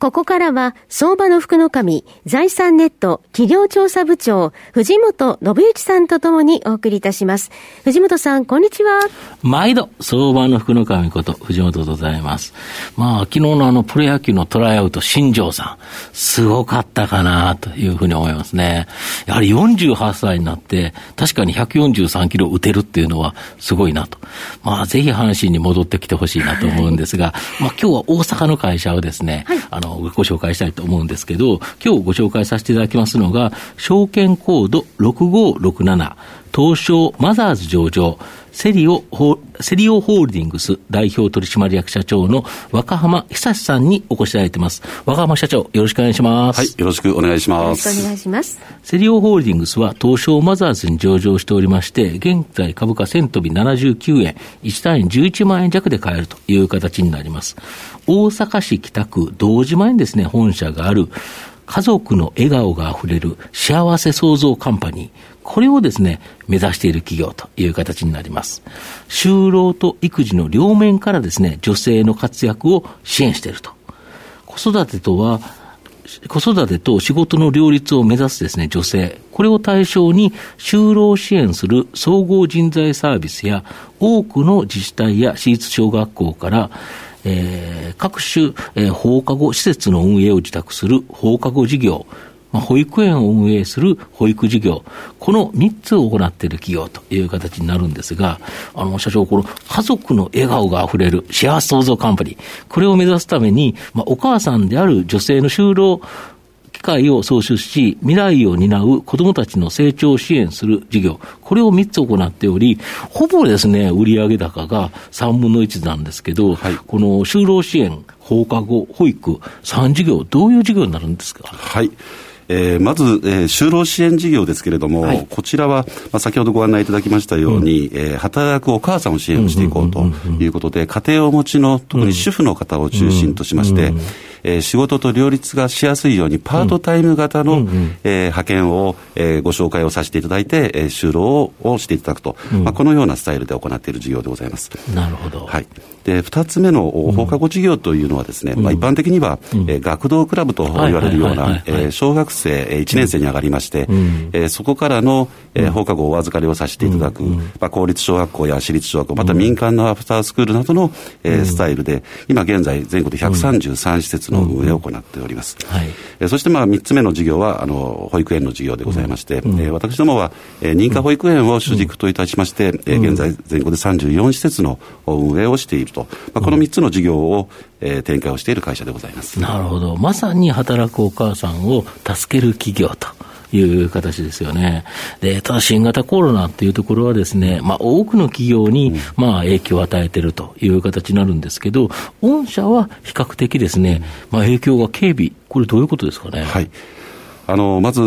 ここからは、相場の福の神、財産ネット企業調査部長、藤本信之さんとともにお送りいたします。藤本さん、こんにちは。毎度、相場の福の神こと、藤本でございます。まあ、昨日のあの、プロ野球のトライアウト、新庄さん、すごかったかな、というふうに思いますね。やはり48歳になって、確かに143キロ打てるっていうのは、すごいなと。まあ、ぜひ阪神に戻ってきてほしいなと思うんですが、まあ、今日は大阪の会社をですね、はい、あの、の、ご紹介したいと思うんですけど、今日ご紹介させていただきますのが、証券コード6567、東証マザーズ上場、セリオ、セリオホールディングス代表取締役社長の若浜久さんにお越しいただいてます。若浜社長、よろしくお願いします。はい、よろしくお願いします。よろしくお願いします。セリオホールディングスは東証マザーズに上場しておりまして、現在株価1000飛び79円、1単位11万円弱で買えるという形になります。大阪市北区道島にですね、本社がある家族の笑顔があふれる幸せ創造カンパニー。これをですね、目指している企業という形になります。就労と育児の両面からですね、女性の活躍を支援していると。子育てとは、子育てと仕事の両立を目指すですね、女性。これを対象に就労支援する総合人材サービスや多くの自治体や私立小学校からえー、各種、えー、放課後施設の運営を自宅する放課後事業、まあ、保育園を運営する保育事業、この3つを行っている企業という形になるんですが、あの、社長、この家族の笑顔が溢れる幸せ創造カンパニー、これを目指すために、まあ、お母さんである女性の就労機会を創出し、未来を担う子どもたちの成長を支援する事業、これを3つ行っており、ほぼですね、売上高が3分の1なんですけど、はい、この就労支援、放課後、保育、3事業、どういう事業になるんですか？はい。えー、まず、えー、就労支援事業ですけれども、はい、こちらは、まあ、先ほどご案内いただきましたように、うん、えー、働くお母さんを支援していこうということで、家庭をお持ちの特に主婦の方を中心としまして、うんうんえー、仕事と両立がしやすいように、パートタイム型の、うん、えー、派遣を、えー、ご紹介をさせていただいて、えー、就労をしていただくと、うん、まあ、このようなスタイルで行っている事業でございます。なるほど。はい。で、二つ目の放課後事業というのはですね、うん、まあ、一般的には、うん、えー、学童クラブと言われるような、小学生1年生に上がりまして、うん、えー、そこからの、えー、放課後お預かりをさせていただく、まあ、公立小学校や私立小学校、また民間のアフタースクールなどの、えー、スタイルで、今現在全国で133施設の運営を行っております。はい、えー、そしてまあ3つ目の事業は、あの、保育園の事業でございまして、うん、えー、私どもは、えー、認可保育園を主軸といたしまして、うん、えー、現在全国で34施設の運営をしていると、まあ、この3つの事業を、えー、展開をしている会社でございます。なるほど。まさに働くお母さんを助ける企業と。いう形ですよね。で、ただ新型コロナっていうところはですね、まあ多くの企業に、まあ影響を与えているという形になるんですけど、御社は比較的ですね、まあ影響が軽微、これどういうことですかね？はい。あの、まず、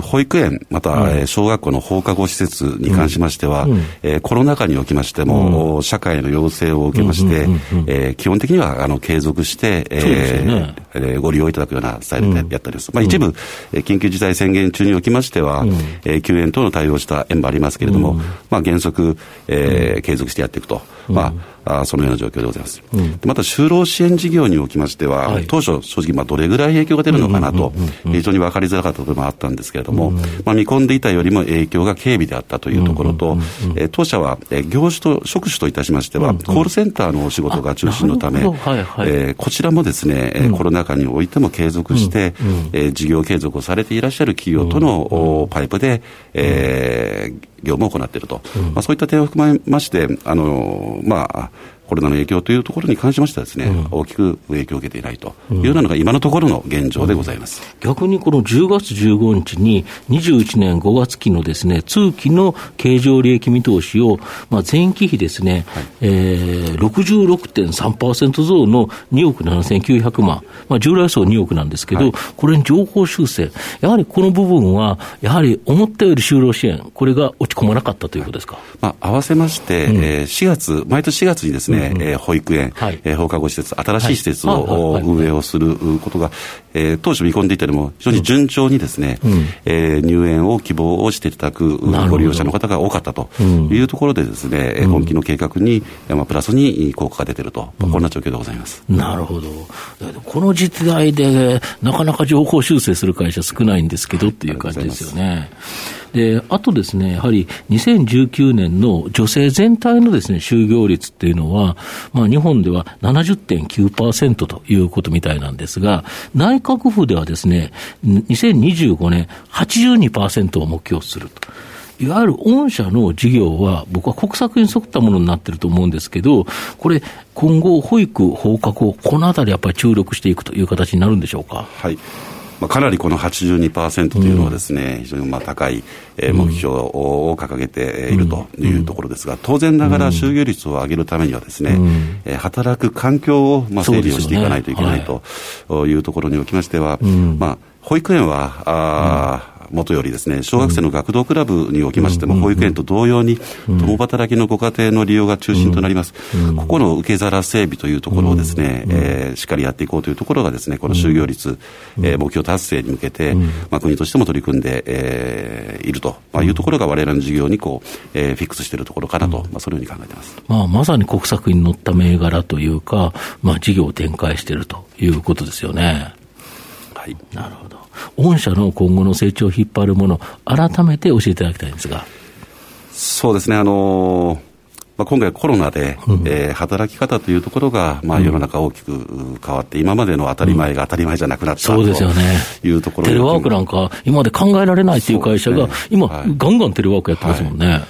保育園、また、うん、小学校の放課後施設に関しましては、うん、えー、コロナ禍におきましても、うん、社会の要請を受けまして、え基本的には、あの、継続して、えー、ね、えー、ご利用いただくようなスタイルでやっております。まあ、一部、え緊急事態宣言中におきましては、うん、えー、休園等の対応した園もありますけれども、まあ、原則、えー、継続してやっていくと。まああそのような状況でございます。うん、また、就労支援事業におきましては、はい、当初、正直、まあ、どれぐらい影響が出るのかなと、非常に分かりづらかったところもあったんですけれども、うん、まあ、見込んでいたよりも影響が軽微であったというところと、え当社は、え業種と、職種といたしましては、コールセンターのお仕事が中心のため、はいはい、えー、こちらもですね、うん、コロナ禍においても継続して、うん、えー、事業継続をされていらっしゃる企業との、パイプで、えー、業務を行っていると、まあ、そういった点を含めまして、あのまあコロナの影響というところに関しましてはですね、うん、大きく影響を受けていないというようなのが今のところの現状でございます。逆にこの10月15日に21年5月期のですね、通期の経常利益見通しを、まあ、前期比ですね、はい、えー、66.3%増の2億7900万、まあ、従来層2億なんですけど、はい、これに情報修正、やはりこの部分は、やはり思ったより就労支援、これが落ち込まなかったということですか、まあ、合わせまして、うん、えー、4月、毎年4月にですね、うんうん、えー、保育園、はい、えー、放課後施設、新しい施設を、運営をすることが、えー、当初見込んでいたよりも、非常に順調にですね、うん、えー、入園を希望をしていただくご利用者の方が多かったというところでですね、うん、今期の計画に、まあ、プラスに効果が出てると、まあ、こんな状況でございます。なるほど。この時代で、なかなか情報修正する会社少ないんですけどっていう感じですよね。で、あとですね、やはり2019年の女性全体のですね、就業率っていうのは、まあ日本では70.9%ということみたいなんですが、内閣府ではですね、2025年82%を目標すると。いわゆる御社の事業は、僕は国策に沿ったものになってると思うんですけど、これ、今後、保育、放課後、このあたりやっぱり注力していくという形になるんでしょうか？はいまあ、かなりこの82%というのはですね、うん、非常にまあ高い、えー、目標を掲げているというところですが、当然ながら就業率を上げるためにはですね、うん、えー、働く環境をまあ整理をしていかないといけないというところにおきましては、まあ、保育園は、あもとよりですね、小学生の学童クラブにおきましても、保育園と同様に、共働きのご家庭の利用が中心となります。ここの受け皿整備というところをですね、えー、しっかりやっていこうというところがですね、この就業率、えー、目標達成に向けて、まあ、国としても取り組んで、えー、いると、まあ、いうところが我々の事業にこう、えー、フィックスしているところかなと、まあ、そのように考えています。まあ、まさに国策に乗った銘柄というか、まあ、事業を展開しているということですよね。はい。なるほど。御社の今後の成長を引っ張るもの、改めて教えていただきたいんですが。そうですね、あのーまあ、今回コロナで、うん、えー、働き方というところが、まあ、世の中大きく変わって、今までの当たり前が当たり前じゃなくなった、うん、そうですよね。いうところテレワークなんか、今まで考えられないという会社が、ね、今、はい、ガンガンテレワークやってますもんね。はい、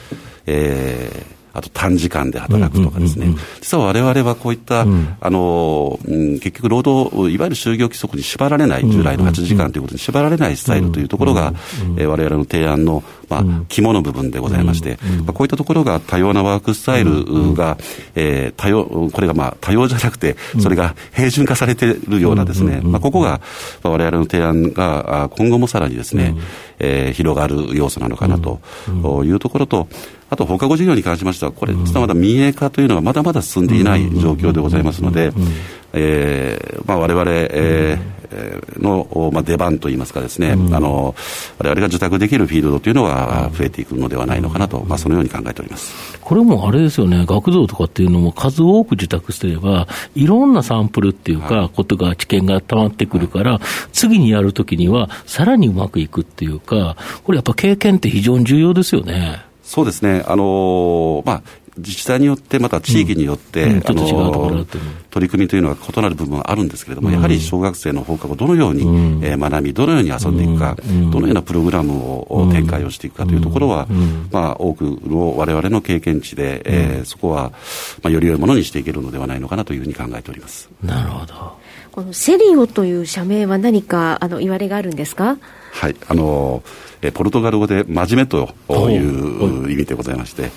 えーあと短時間で働くとかですね、実はわれはこういった、うん、あの、うん、結局労働、いわゆる就業規則に縛られない、従来の8時間ということに縛られないスタイルというところが、えわれわれの提案の、まあ、肝の部分でございまして、まあ、こういったところが多様なワークスタイルが、えー、多様、これがまあ多様じゃなくて、それが平準化されているようなですね、まあ、ここが、まあ、我々の提案が今後もさらにですね、えー、広がる要素なのかなというところと、あと放課後授業に関しましては、これ、実はまだ民営化というのはまだまだ進んでいない状況でございますので、えーまあ、われわれ、えー、の、まあ、出番といいますかですね、うん、あの、我々が受託できるフィールドというのは増えていくのではないのかなと、まあ、そのように考えております。これもあれですよね、学童とかっていうのも数多く受託してれば、いろんなサンプルっていうか、はい、ことが、知見が溜まってくるから、はい、次にやるときには、さらにうまくいくっていうか、これやっぱ経験って非常に重要ですよね。そうですね。あのー、まあ、自治体によって、また地域によって、うんうん、あの取り組みというのは異なる部分はあるんですけれども、うん、やはり小学生の放課後、どのように、うん、えー、学び、どのように遊んでいくか、どのようなプログラムを、展開をしていくかというところは、まあ、多くのわれわれの経験値で、えー、そこは、まあ、より良いものにしていけるのではないのかなというふうに考えております。なるほど。このセリオという社名は何かあの言われがあるんですか？はい、あのえポルトガル語で真面目という。意味でございまして、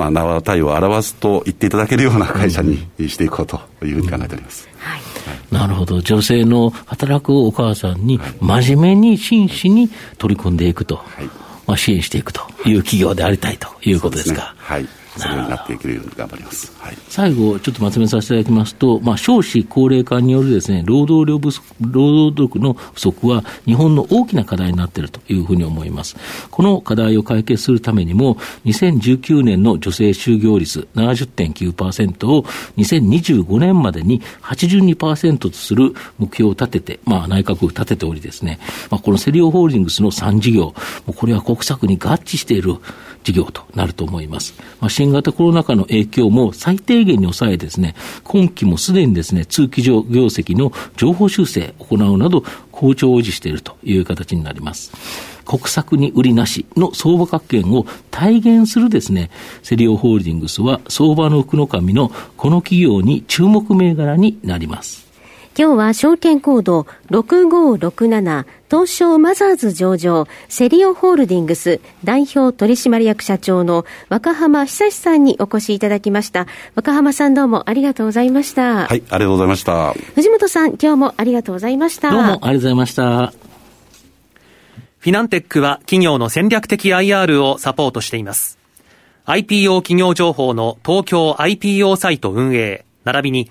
まあ、名は体を表すと言っていただけるような会社にしていこうというふうに考えております。はい、なるほど。女性の働くお母さんに真面目に真摯に取り組んでいくと。はい、まあ、支援していくという企業でありたいということですか。すね、はい。そのようになっていけるように頑張ります。はい、最後、ちょっとまとめさせていただきますと、まあ、少子高齢化によるですね、労働力不足、労働力の不足は日本の大きな課題になっているというふうに思います。この課題を解決するためにも、2019年の女性就業率70.9%を2025年までに82%とする目標を立てて、まあ、内閣府立てておりですね、まあ、このセリオホールディングスの3事業、これは国策に合致している事業となると思います。まあ新型コロナ禍の影響も最低限に抑えですね、今期もすでにですね、通期上業績の情報修正を行うなど、好調を維持しているという形になります。国策に売りなしの相場格圏を体現するですね、セリオホールディングスは相場の福の神のこの企業に注目銘柄になります。今日は証券コード6567東証マザーズ上場セリオホールディングス代表取締役社長の若浜久さんにお越しいただきました。若浜さんどうもありがとうございました。はい、ありがとうございました。藤本さん今日もありがとうございました。どうもありがとうございました。フィナンテックは企業の戦略的 IR をサポートしています。IPO 企業情報の東京 IPO サイト運営、並びに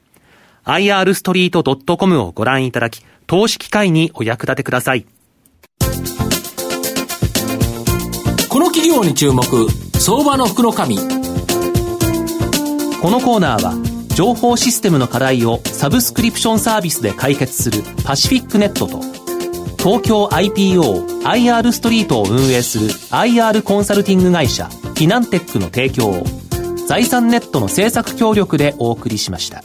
irstreet.com をご覧いただき、投資機会にお役立てください。この企業に注目、相場の福の神。このコーナーは、情報システムの課題をサブスクリプションサービスで解決するパシフィックネットと、東京 IPO IR ストリートを運営する IR コンサルティング会社フィナンテックの提供を財産ネットの政策協力でお送りしました。